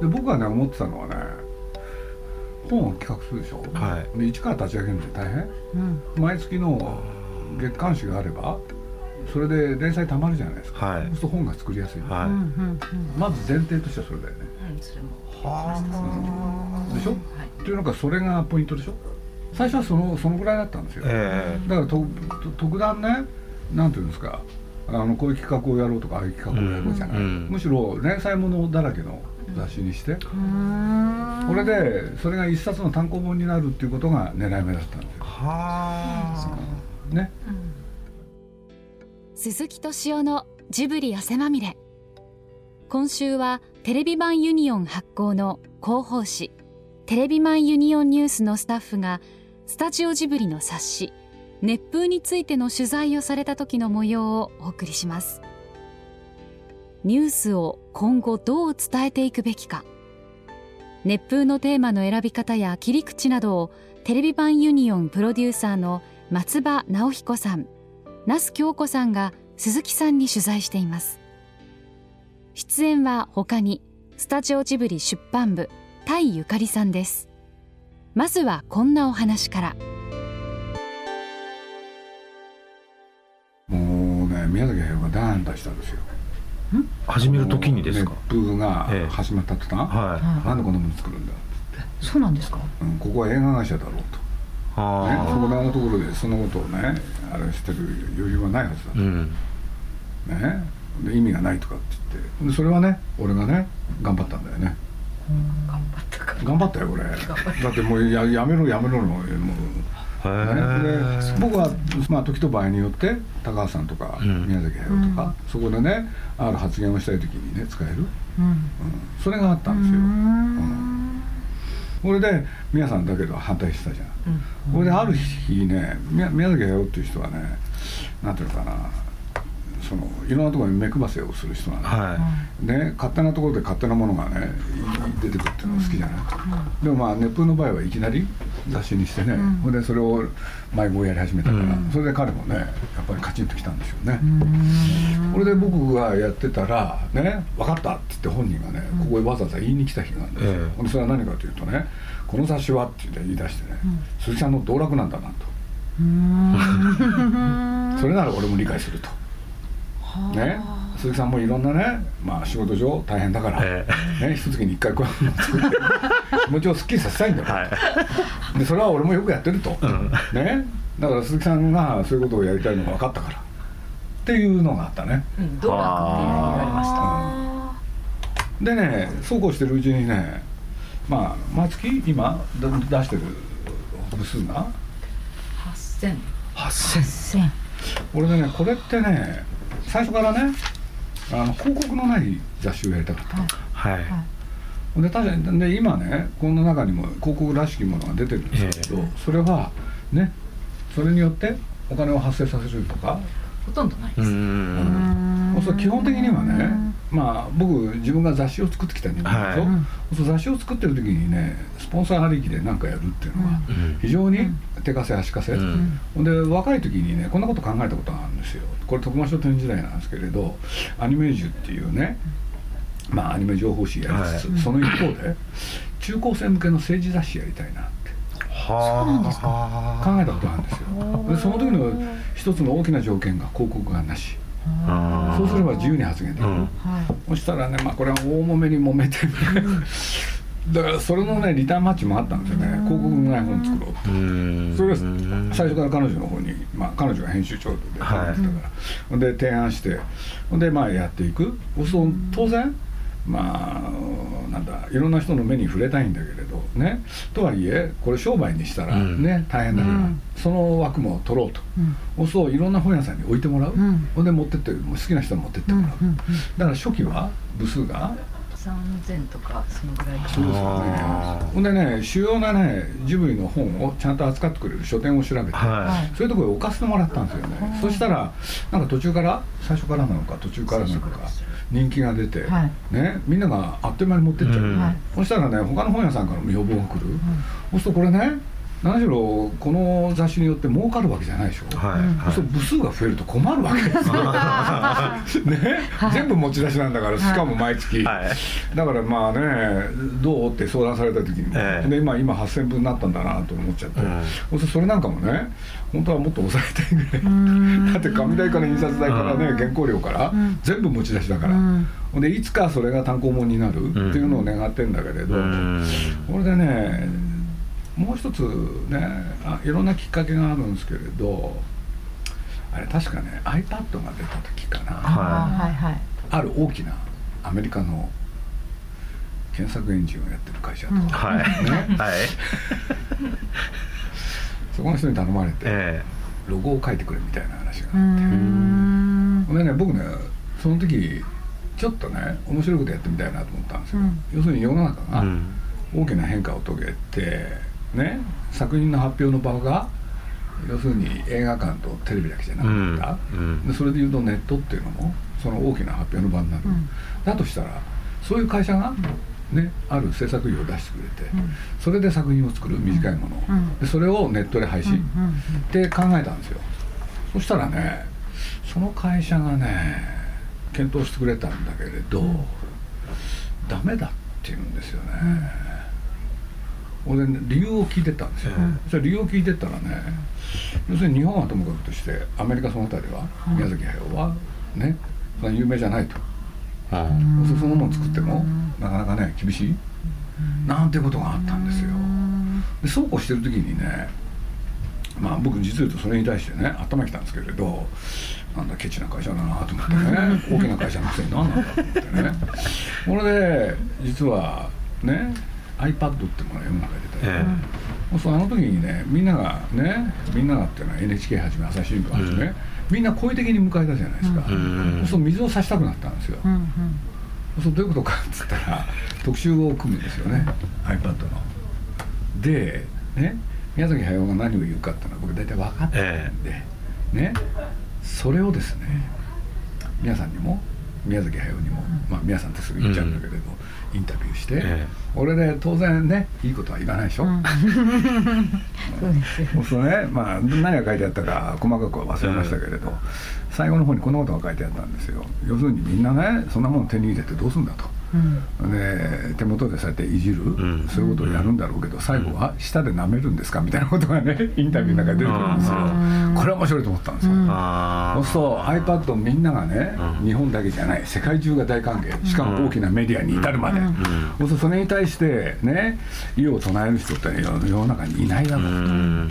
で僕がね思ってたのはね本を企画するでしょ、はで一から立ち上げるのって大変？うん。毎月の月刊誌があればそれで連載たまるじゃないですか、はい。そうすると本が作りやすい、はい、うんうんまず前提としてはそれだよね。うんそれも。はでしょ、はい。っていうのがそれがポイントでしょ？最初はそのそのぐらいだったんですよ、え。だからとと特段ねなんていうんですかあのこういう企画をやろうとかああいう企画をやろうじゃない、うんうん。むしろ連載ものだらけの雑誌にして、うん。これでそれが一冊の単行本になるっていうことが狙い目だったんですよ。はね。鈴木敏夫のジブリ汗まみれ。今週はテレビマンユニオン発行の広報誌テレビマンユニオンニュースのスタッフがスタジオジブリの冊子熱風についての取材をされた時の模様をお送りしますニュースを今後どう伝えていくべきか。熱風のテーマの選び方や切り口などをテレビ版ユニオンプロデューサーの松葉直彦さん那須京子さんが鈴木さんに取材しています。出演は他にスタジオジブリ出版部田井ゆかりさんです。まずはこんなお話から。もうね宮崎駿がダーンとしたんですよ。始める時にですか？熱風がええ始まった途端、はい。なんでこんなもの作るんだ、そうなんですか？うん、ここは映画会社だろうと、ね、そはこであのところでそのことをねあれしてる余裕はないはずだあうん。ね。で意味がないとかって言って。でそれはね俺がね頑張ったんだよね。頑張ったか。ら頑張ったよ俺だってもうややめろやめろのもう、ね、僕は、まあ、時と場合によって高橋さんとかうん。宮崎駿とか、そこでねある発言をしたい時にね使える、うん。うん、それがあったんですよ、ううん。ん。これで宮さんだけど反対してたじゃん、うん。これである日ね宮宮崎駿っていう人はねなんていうのかなそのいろんなところに目配せをする人なんで、はね、勝手なところで勝手なものがねい出てくるっていうのが好きじゃない、でもまあ熱風の場合はいきなり雑誌にしてね、ん。ほんでそれを毎号やり始めたから、うん。それで彼もねやっぱりカチンときたんでしょうね、これで僕がやってたら「ね分かった」って言って本人がねここへわざわざ言いに来た日があるんですよ、ええ。ほんでそれは何かというとね「この雑誌は」って言って言い出してね「鈴木さんの道楽なんだな」と。それなら俺も理解すると。ね、鈴木さんもいろんなね、まあ、仕事上大変だから、えね、一月に一回こういうのを作って気持ちをすっきりさせたいんだよ、はい。でそれは俺もよくやってると、ん。ね、だから鈴木さんがそういうことをやりたいのが分かったから。っていうのがあったね。うん道楽って言われました？でねそうこうしてるうちにねまあ毎月今だ出してる部数が？8000 8000千。俺でねこれってね最初からねあの広告のない雑誌をやりたかったの。はい。で確かにで今ねこの中にも広告らしきものが出てるんですけど、えそれはねそれによってお金を発生させるとか、ほとんどないでうすん。そう基本的にはねまあ僕自分が雑誌を作ってきた人間でしょ、はい。そう雑誌を作ってる時にねスポンサーありきで何かやるっていうのはうん。非常に手かせ足かせ、うん。ほんで若い時にねこんなこと考えたことがあるんですよ。これ徳間書店時代なんですけれどアニメージュっていうねまあアニメ情報誌やりつつ、はい。その一方で中高生向けの政治雑誌やりたいなって。は考えたことがあるんですよ。でその時の一つの大きな条件が広告がなし。あそうすれば自由に発言できる、うん。はい。そしたらねまあこれは大揉めに揉めてだからそれのねリターンマッチもあったんですよね。広告のない本作ろうって。うん。それは最初から彼女の方に、まあ、彼女が編集長ではいってたから、ほんで提案して。でまあやっていく。そう当然まあなんだいろんな人の目に触れたいんだけれどね。とはいえこれ商売にしたらうん。ね、大変だから、うん。その枠も取ろうと、うん。そういろんな本屋さんに置いてもらう、うん。ほんで持ってってもう好きな人に持ってってもらう、うんうん。だから初期は部数が3000とかそのぐらい。そうですよねほんでね主要なねジブリの本をちゃんと扱ってくれる書店を調べて、はそういうところに置かせてもらったんですよね。そしたらなんか途中から最初からなのか途中からなのか人気が出て、はい。ね、みんながあっという間に持ってっちゃう、うん。はい。そしたらね他の本屋さんからも要望が来る、そうするとこれね何しろこの雑誌によって儲かるわけじゃないでしょ、はいそう部数が増えると困るわけですよ。ね、全部持ち出しなんだからしかも毎月、はい。だからまあねどうって相談された時にで今今8000分になったんだなと思っちゃって、うん。それなんかもね本当はもっと抑えたいぐらい。だって紙代から印刷代からね、うん。原稿料から、全部持ち出しだから、でいつかそれが単行本になるっていうのを願ってんだけれど、うん。これでねもう一つねあいろんなきっかけがあるんですけれどあれ確かね iPad が出た時かな、はい。はいある大きなアメリカの検索エンジンをやってる会社と、うん。はい。ね。はい。そこの人に頼まれてえロゴを書いてくれみたいな話があって、ん。ほんでね僕ねその時ちょっとね面白いことやってみたいなと思ったんですよ、うん。要するに世の中がうん。大きな変化を遂げてね作品の発表の場が要するに映画館とテレビだけじゃなくなった、うん。でそれでいうとネットっていうのもその大きな発表の場になる、うん。だとしたらそういう会社が、ね、ある制作費を出してくれて、ん。それで作品を作る短いものを、うん。でそれをネットで配信、うんうんって考えたんですよ。そしたらねその会社がね検討してくれたんだけれど、ダメだって言うんですよね、俺ね理由を聞いてったんですよ、うんそれ理由を聞いてったらね要するに日本はともかくとしてアメリカその他では、宮崎駿はねそんな有名じゃないと、うんそのものを作ってもなかなかね厳しい、なんてことがあったんですよ、でそうこうしてる時にねまあ僕実を言うとそれに対してね頭きたんですけれどなんだケチな会社だなと思ってね大きな会社のくせに何なんだと思ってね。これで実はね iPad ってものが世の中に出たり、えそうあの時にねみんながねみんながっていうのは NHK はじめ朝日新聞はじめ、うんみんな好意的に迎えたじゃないですか、うんそう水を差したくなったんですよ、うんうん。そうどういうことかっつったら特集を組むんですよね iPad の。でね宮崎駿が何を言うかっていうのは僕大体分かってるんで、ねそれをですね皆さんにも宮崎駿にも、まあ皆さんってすぐ言っちゃうんだけれど、インタビューして、え俺で当然ねいいことは言わないでしょ、うん。そうですね、まあ、何が書いてあったか細かくは忘れましたけれど、最後の方にこんなことが書いてあったんですよ。要するにみんなねそんなもの手に入れてどうするんだと。うん。で手元でそうやっていじる、ん。そういうことをやるんだろうけど最後は舌で舐めるんですか？みたいなことがね インタビューの中で出てくるんですよ。うん。これは面白いと思ったんですよ、うん。あそうすると iPad をみんながね、うん。日本だけじゃない世界中が大歓迎。しかも大きなメディアに至るまで、うん。そうするとそれに対してね異を唱える人って世世の中にいないだろうと、うん。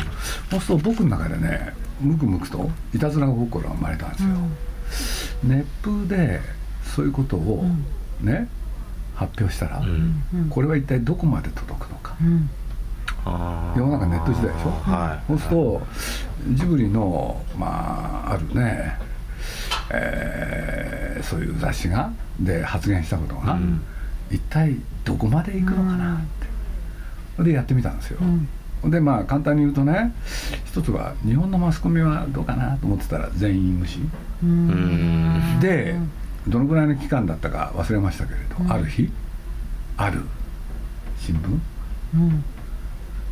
そうすると僕の中でねムクムクといたずら心が生まれたんですよ、熱風でそういうことをね、発表したら、これは一体どこまで届くのか、世の中ネット時代でしょ、はい。そうするとジブリのまああるね、えーそういう雑誌がで発言したことが、うん。一体どこまでいくのかなって、それでやってみたんですよ、うん。でまあ簡単に言うとね一つは日本のマスコミはどうかなと思ってたら全員無視。うん。でどのぐらいの期間だったか忘れましたけれど、うん。ある日ある新聞？うん。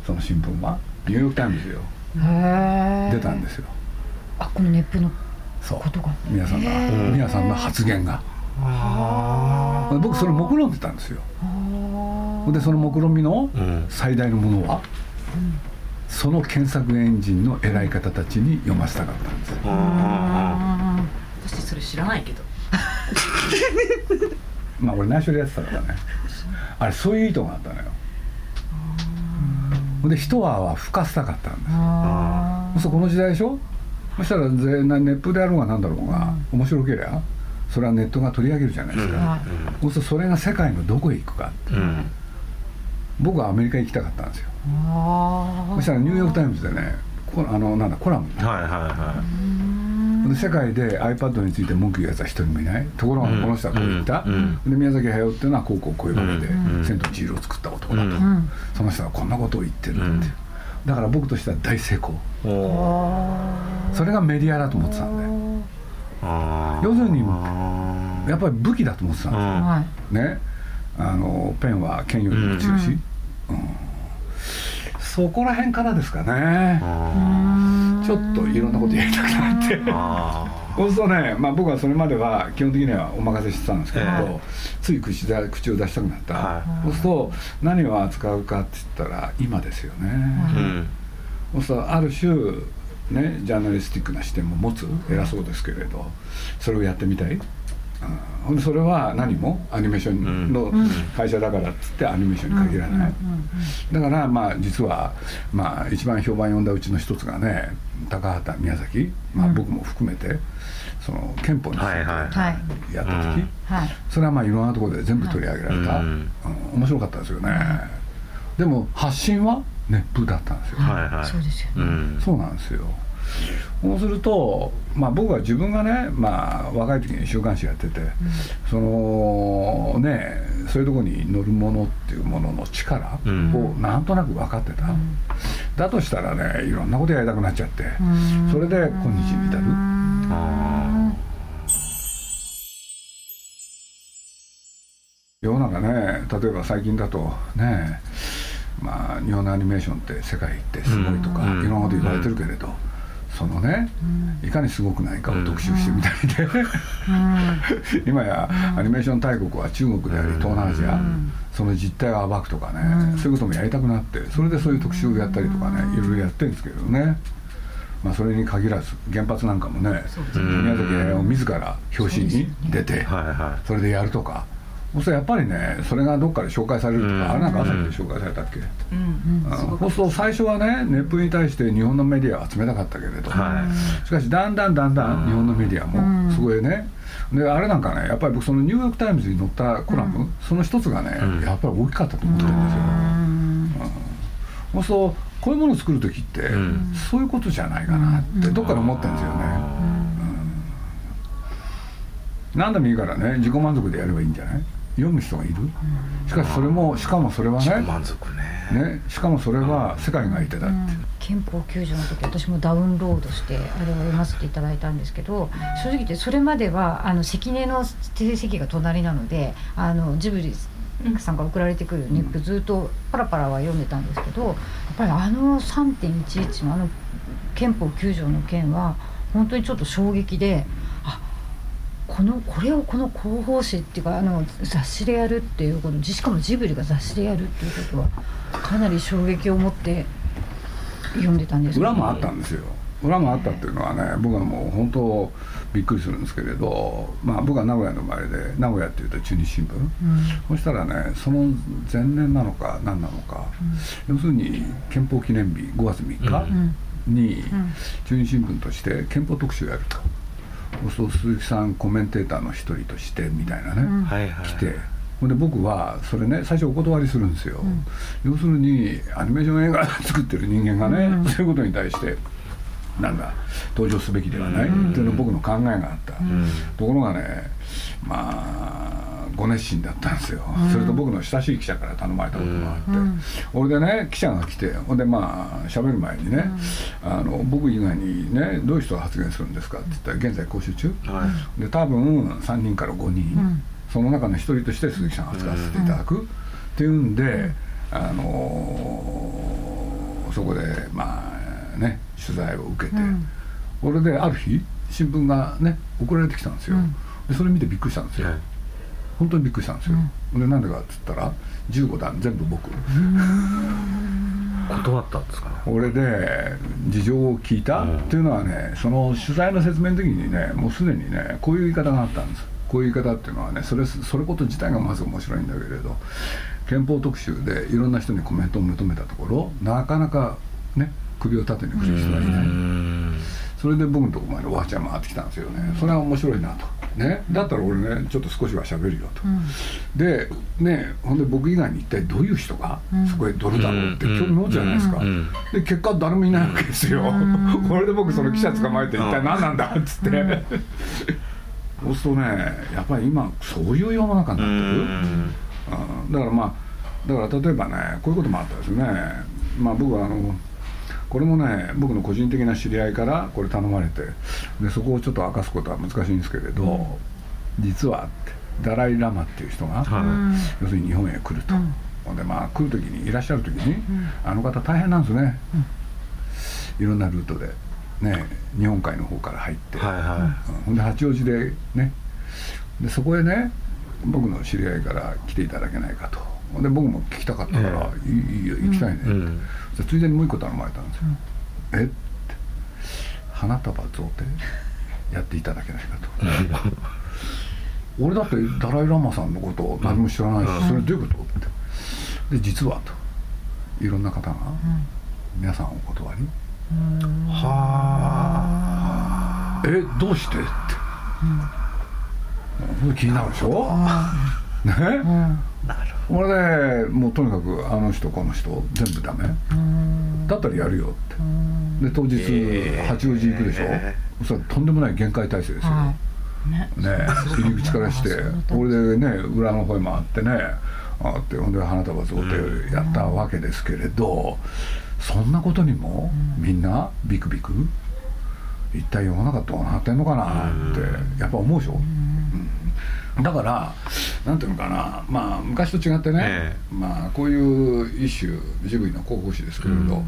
その新聞はニューヨーク・タイムズよ。出たんですよ。あこの熱風のそう。ことが。皆さんが皆さんの発言が。あ僕それ目論んでたんですよ。あでその目論みのうん。最大のものは、その検索エンジンの偉い方たちに読ませたかったんですよ。あ私それ知らないけど まあ俺内緒でやってたからね。あれそういう意図があったのよ。で一泡は吹かせたかったんですあそうこの時代でしょ？そしたらぜな熱風であろうが何だろうが、面白ければそれはネットが取り上げるじゃないですか、はいそうするとそれが世界のどこへ行くかって。うん。僕はアメリカに行きたかったんですよ。あそしたらニューヨーク・タイムズでねこあのなんだコラム。はいはいはで世界で iPad について文句言うやつは一人もいない。ところがうんこの人はこう言った、うんで宮崎駿っていうのはこうこうこういうわけでうん「千と千尋」を作った男だと、その人はこんなことを言ってるって、うんだから僕としては大成功。それがメディアだと思ってたんだよ。あー。要するにやっぱり武器だと思ってたんですよ、ね。あのペンは剣よりも強いし、うん。そこら辺からですかね。あちょっといろんなことやりたくなって。そうするとね、まあ、僕はそれまでは基本的にはお任せしてたんですけれど、えつい口で口を出したくなった、はそうすると何を扱うかって言ったら今ですよね、ーうん。そうするとある種ねジャーナリスティックな視点も持つ偉そうですけれどそれをやってみたい、うん、ほんでそれは何も？アニメーションの会社だからっつってアニメーションに限らない、だからまあ実はまあ一番評判呼んだうちの一つがね高畑宮崎、まあ、僕も含めてその憲法についてやった時、それはまあいろんなところで全部取り上げられた、うんうん。面白かったですよね、でも発信は熱風だったんですよ、はいはい。そうですよね。うん。そうなんですよそうすると、まあ、僕は自分がね、まあ、若い時に週刊誌やってて、そのねそういうところに乗るものっていうものの力をうん。なんとなく分かってた、だとしたらねいろんなことやりたくなっちゃって、ん。それで今日に至る。あ世の中ね例えば最近だとねまあ日本のアニメーションって世界ってすごいとか、うん。いろん。なこと言われてるけれど、そのね、いかにすごくないかを特集してみたりで、今やアニメーション大国は中国であり東南アジア、その実態を暴くとかね、そういうこともやりたくなってそれでそういう特集をやったりとかねいろいろやってるんですけどね。まあ、それに限らず原発なんかもね宮崎駿自ら表紙に出てそれでやるとかそうするとやっぱりねそれがどっかで紹介されるとか、うんあれなんか朝日で紹介されたっけ、うん。うん。そうすると最初はね熱風に対して日本のメディアは集めたかったけれど、はしかしだんだんだんだん日本のメディアもそこへね。であれなんかねやっぱり僕そのニューヨーク・タイムズに載ったコラム、その一つがね、うん。やっぱり大きかったと思ってるんですよ、そうするとこういうものを作る時って、うん。そういうことじゃないかなってどっかで思ってるんですよね、何でもいいからね自己満足でやればいいんじゃない？読む人がいる。しかしそれもしかもそれはね満足ね。ねしかもそれは世界が相手だって、憲法9条の時私もダウンロードしてあれを読ませていただいたんですけど正直言ってそれまではあの関根の成績が隣なのであのジブリさんから送られてくるニップずっとパラパラは読んでたんですけどやっぱりあの3.11のあの憲法9条の件は本当にちょっと衝撃であこのこれをこの広報誌っていうかあの雑誌でやるっていうことしかもジブリが雑誌でやるっていうことはかなり衝撃を持って読んでたんですけど裏もあったんですよ。裏もあったっていうのはね僕はもう本当びっくりするんですけれど、まあ、僕は名古屋の生まれで名古屋っていうと中日新聞、そしたらねその前年なのか何なのか、要するに憲法記念日5月3日に中日新聞として憲法特集をやると。そう鈴木さんコメンテーターの一人としてみたいなね、はいはい。来て。ほんで僕はそれね最初お断りするんですよ、要するにアニメーション映画作ってる人間がね、そういうことに対してなんだ登場すべきではない、っていうのが僕の考えがあった、ところがねまあご熱心だったんですよ、それと僕の親しい記者から頼まれたこともあって、俺でね記者が来てほんでまあ喋る前にね、あの僕以外にねどういう人が発言するんですかって言ったら現在講習中、はい。で多分3人から5人、その中の一人として鈴木さんを扱わせていただく、っていうんで、あのーそこでまあね取材を受けて、これである日新聞がね送られてきたんですよ、でそれ見てびっくりしたんですよ、はい本当にびっくりしたんですよ、でなんでかっつったら15段全部僕、断ったんですかね。俺で事情を聞いたっていうのはねその取材の説明の時にねもうすでにねこういう言い方があったんです。こういう言い方っていうのはねそれそれこと自体がまず面白いんだけれど憲法特集でいろんな人にコメントを求めたところなかなかね首を縦に振る人がいないそれで僕のとこまでおばあちゃん回ってきたんですよね。それは面白いなと。ね。だったら俺ねちょっと少しは喋るよと、でねほんで僕以外に一体どういう人がそこへどれだろうって興味持つじゃないですか、うん。で結果誰もいないわけですよ、これで僕その記者捕まえて一体何なんだっつって、そうするとねやっぱり今そういう世の中になってる、うん。だからまあだから例えばねこういうこともあったですね。まあ僕はあのこれもね僕の個人的な知り合いからこれ頼まれてでそこをちょっと明かすことは難しいんですけれど、実はダライ・ラマっていう人が、は要するに日本へ来ると、ほんでまあ来る時にいらっしゃる時に、あの方大変なんですね、いろんなルートでね日本海の方から入って、はいはうん。ほんで八王子でね。でそこへね僕の知り合いから来ていただけないかとで僕も聞きたかったから「いいいいよ行きたいね」って、うん。でついでにもう一個頼まれたんですよ「え？っ?」て「花束贈呈？やっていただけないかと」俺だってダライ・ラマさんのことを何も知らないし、それどういうこと?」って。で実はと。いろんな方が皆さんお断り。はえどうして？って、うん、気になるでしょ、ね、俺でもうとにかくあの人この人全部ダメ、だったらやるよって、で当日、えー。八王子行くでしょ、そしたらとんでもない厳戒態勢ですよ、はね。入り口からして俺でね裏の方へ回ってねあってほんで花束贈呈やったわけですけれど、そんなことにもみんなビクビク一体世の中どうなってんのかなってやっぱ思うでしょ、うんだからなんていうのかなまあ昔と違ってね、えまあこういう一種ジブリの広報誌ですけれど、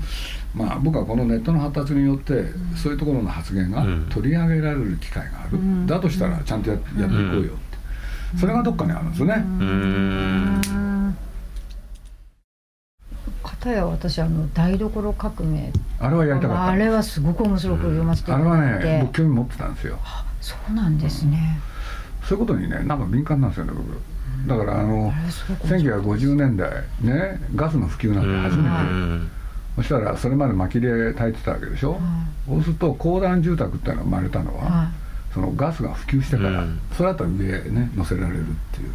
まあ僕はこのネットの発達によってそういうところの発言がうん。取り上げられる機会がある、だとしたらちゃんとややっていこうよって、それがどっかにあるんですよね、片や私あの台所革命。あれはやりたかった。あれはすごく面白く読ませていあれはただいて、ね僕興味持ってたんですよ。そうなんですね、そういうことにねなんか敏感なんですよね僕。だからあのあれすごく面白い。1950年代ねガスの普及なんて初めて、うん。そしたらそれまで薪で炊いてたわけでしょ、そうすると公団住宅っていうのが生まれたのは、はそのガスが普及してから、うん。それだったら上へね乗せられるっていう。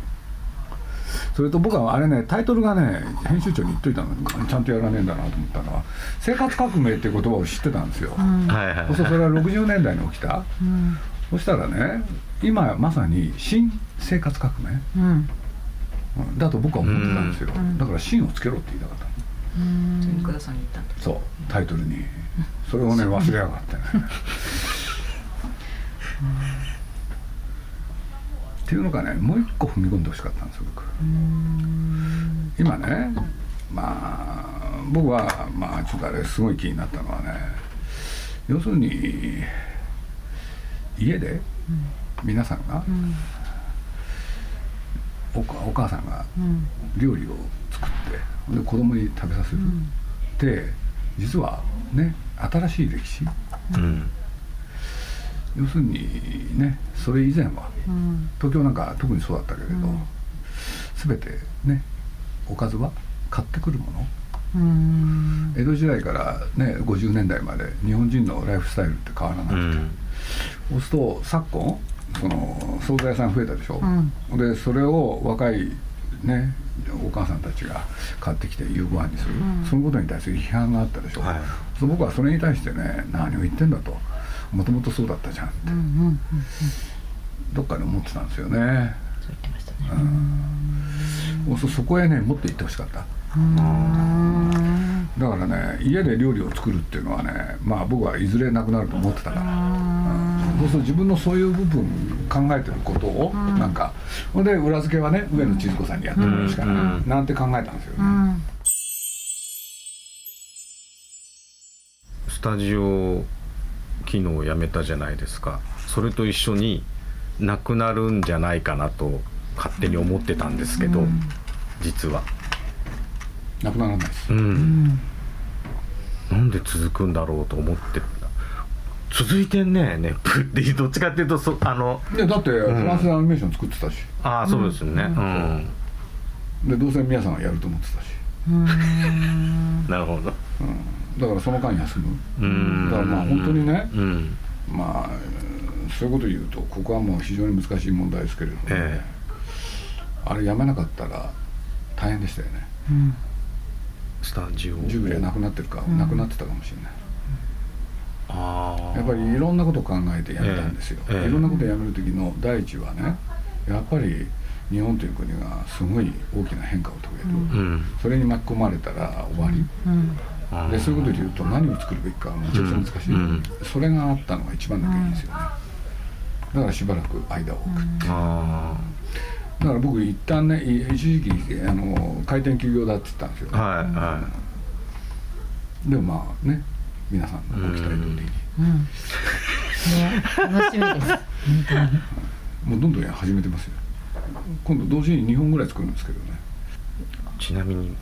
それと僕はあれねタイトルがね編集長に言っといたのにちゃんとやらねえんだなと思ったのは生活革命っていう言葉を知ってたんですよ、はいはいそうするとそれは60年代に起きた、うんそしたらね今まさに新生活革命うん。うんだと僕は思ってたんですよ、ん。だから新をつけろって言いたかったの。うん。福田さんに言ったんだ。そう。タイトルに。それをね忘れやがってね。っていうのがねもう一個踏み込んでほしかったんですよ僕。今ねまあ僕はまあちょっとあれすごい気になったのはね要するに家で？皆さんが、おかお母さんがうん。料理を作ってで子供に食べさせるって実はね新しい歴史。うん。要するにねそれ以前はうん。東京なんか特にそうだったけれど、うん。全てねおかずは買ってくるもの。うん。江戸時代からね50年代まで日本人のライフスタイルって変わらなくて、うんそうすると昨今その惣菜屋さん増えたでしょ、うん。でそれを若いねお母さんたちが買ってきて夕ご飯にする、ん。そのことに対する批判があったでしょ、はい。僕はそれに対してね何を言ってんだと。もともとそうだったじゃんって。うんうんうんどっかで思ってたんですよね、そう言ってましたね。うん。そそこへねもっと言ってほしかった。うん。だからね家で料理を作るっていうのはねまあ僕はいずれなくなると思ってたから、うんそうすると自分のそういう部分考えてることをなんかほんで裏付けはね上野千鶴子さんにやってもらうしかない、うん。なんて考えたんですよね、うん。スタジオ機能をやめたじゃないですか。それと一緒になくなるんじゃないかなと勝手に思ってたんですけど、実は。なくならないです。うん、なんで続くんだろうと思って続いてんねネップってどっちかっていうとそあのいやだってフランスでアニメーション作ってたし。ああそうですよね。うん、でどうせ皆さんがやると思ってたし、なるほど。うん、だからその間休む。うん。だからまあ本当にねうん。まあそういうこと言うとここはもう非常に難しい問題ですけれども、ね。えあれやめなかったら大変でしたよね。スタジオ。ジュビリはなくなってるか、なくなってたかもしれないやっぱりいろんなことを考えてやめたんですよ、ええええ。いろんなことをやめる時の第一はねやっぱり日本という国がすごい大きな変化を遂げる、うん。それに巻き込まれたら終わり、うん。でそういうことで言うと何を作るべきかはめちゃくちゃ難しい、うん。それがあったのが一番の原因ですよね、だからしばらく間を置くって、あだから僕一旦ねい一時期あの開店休業だって言ったんですよ、はいはでもまあね皆さんのご期待通りに。うん。ね楽しみです。もうどんどん始めてますよ。今度同時に2本ぐらい作るんですけどね。いちなみに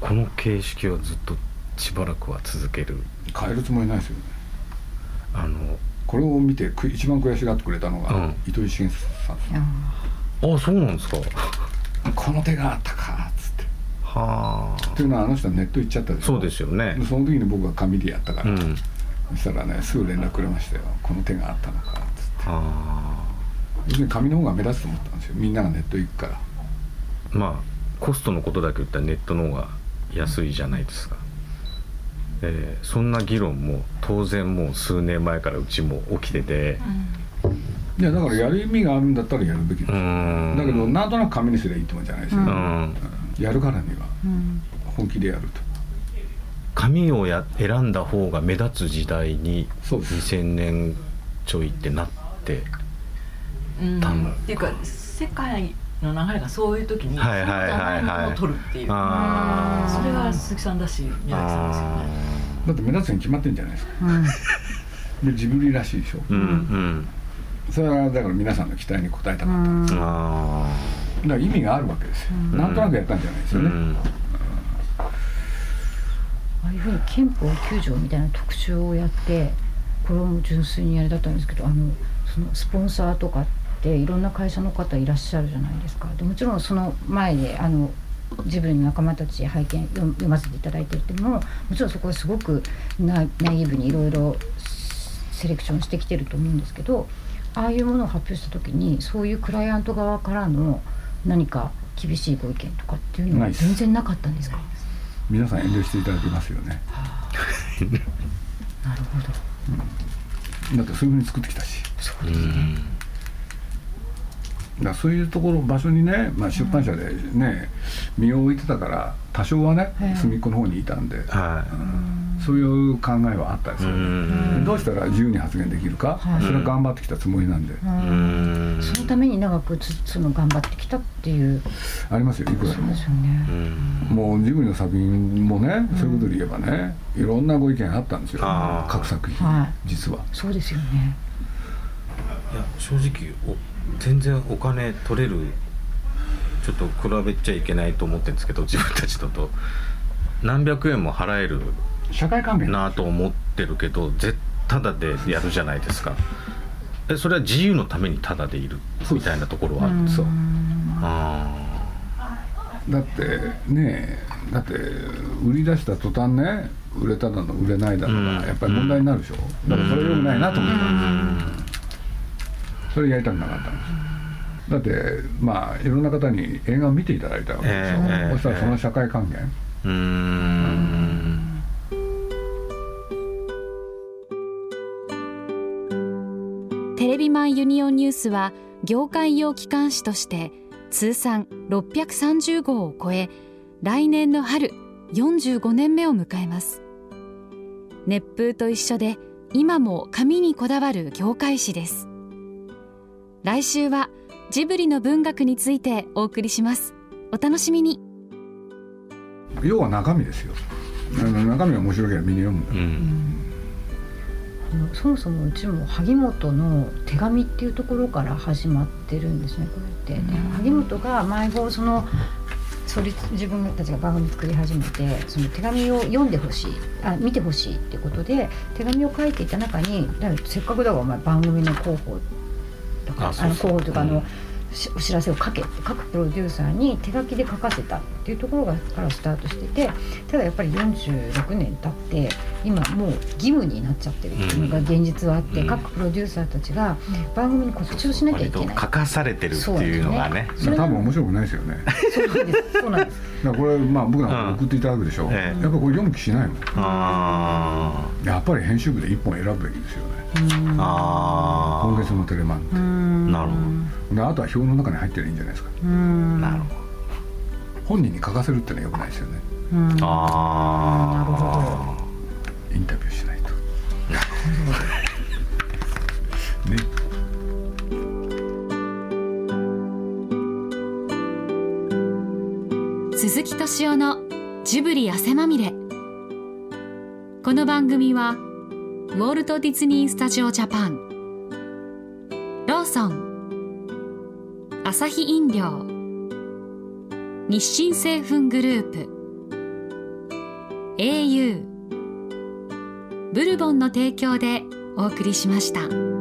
この形式はずっとしばらくは続ける。変えるつもりないですよね。あのこれを見てく一番悔しがってくれたのが、うん。糸井重里さん。ですねあそうなんですか。この手があったかはあ。っていうのはあの人はネット行っちゃったでしょ。そうですよね。でその時に僕が紙でやったから、うん。そしたらねすぐ連絡くれましたよ。この手があったのかっつって。あ。要するに紙の方が目立つと思ったんですよ。みんながネット行くから。あまあコストのことだけ言ったらネットの方が安いじゃないですか、えーそんな議論も当然もう数年前からうちも起きてて。いやだからやる意味があるんだったらやるべきだけどなんとなく紙にすりゃいいってもんじゃないですよ、ううんんやるからにはうん。本気でやると。紙をや選んだ方が目立つ時代にそうです。2000年ちょいってなってうん。多分っていうか世界の流れがそういう時にそうはいはいはいはい。じゃないものを取るっていう。あー。それが鈴木さんだし宮崎さんですよね。だって目立つに決まってんじゃないですか。うん。でジブリらしいでしょ、うんうん。それはだから皆さんの期待に応えたかった、うんだかあら意味があるわけですよ、なんとなくやったんじゃないですよね、ーうん。ああいうふうに憲法9条みたいな特集をやってこれはもう純粋にあれだったんですけどあのそのスポンサーとかっていろんな会社の方いらっしゃるじゃないですか。でもちろんその前であのジブリの仲間たち拝見読読ませていただいててももちろんそこはすごくナナイーブにいろいろセレクションしてきてると思うんですけどああいうものを発表した時にそういうクライアント側からの何か厳しいご意見とかっていうのは全然なかったんですか？皆さん遠慮していただきますよね。なるほど。だってそういうふうに作ってきたし。うんだからそういうところ場所にね、まあ、出版社でね、身を置いてたから多少はね、ええ。隅っこの方にいたんで、はうん。そういう考えはあったですい。うよね、ん。どうしたら自由に発言できるか、はい。それは頑張ってきたつもりなんで、うん。そのために長くつその頑張ってきたっていう。ありますよいくらでも。そうですよね。う。ん。もうジブリの作品もね、そういうことで言えばねいろんなご意見あったんですよ。各作品、はい。実は。そうですよね。いや正直お全然お金取れるちょっと比べちゃいけないと思ってるんですけど自分たちだと。何百円も払える社会関係なと思ってるけど絶ただでやるじゃないですか。えそれは自由のためにただでいるみたいなところはあるんですそうあだってねだって売り出した途端ね売れただの売れないだのうん。がやっぱり問題になるでしょ、だからそれよくないなと思ったんですそれやりたくなかったんです。だってまあいろんな方に映画を見ていただいたわけでしょ、ええそしたらその社会還元、うーん。テレビマンユニオンニュースは業界用機関誌として通算630号を超え来年の春45年目を迎えます。熱風と一緒で今も紙にこだわる業界誌です来週はジブリの文学についてお送りします。お楽しみに。要は中身ですよ。中身が面白ければみんな読むんだ。うよ、ん。あのそもそもうちも萩本の手紙っていうところから始まってるんですねこれって。で萩本が毎号その創立自分たちが番組作り始めてその手紙を読んでほしいあ見てほしいっていうことで手紙を書いていた中にせっかくだからお前番組の広報とかあの広報とかあの、うお知らせを書けって各プロデューサーに手書きで書かせたっていうところがからスタートしててただやっぱり46年経って今もう義務になっちゃってるっていうのが現実はあって、うん。各プロデューサーたちが番組に告知をしなきゃいけない。書かされてるっていうのがね多分面白くないですよね。そうなんです。そうなんです。だからこれまあ僕なん。か送っていただくでしょ、う。やっぱこれ読む気しないもん。あやっぱり編集部で1本選ぶべきですよねああ今月のテレマンって。なるほど。であとは表の中に入ってるいいんじゃないですか？なるほど。本人に書かせるってのはよくないですよね。ああインタビューしないと。ね。鈴木敏夫のジブリ汗まみれ。この番組は「ウォルト・ディズニー・スタジオ・ジャパン。ローソン。アサヒ飲料。日清製粉グループ。au ブルボンの提供でお送りしました。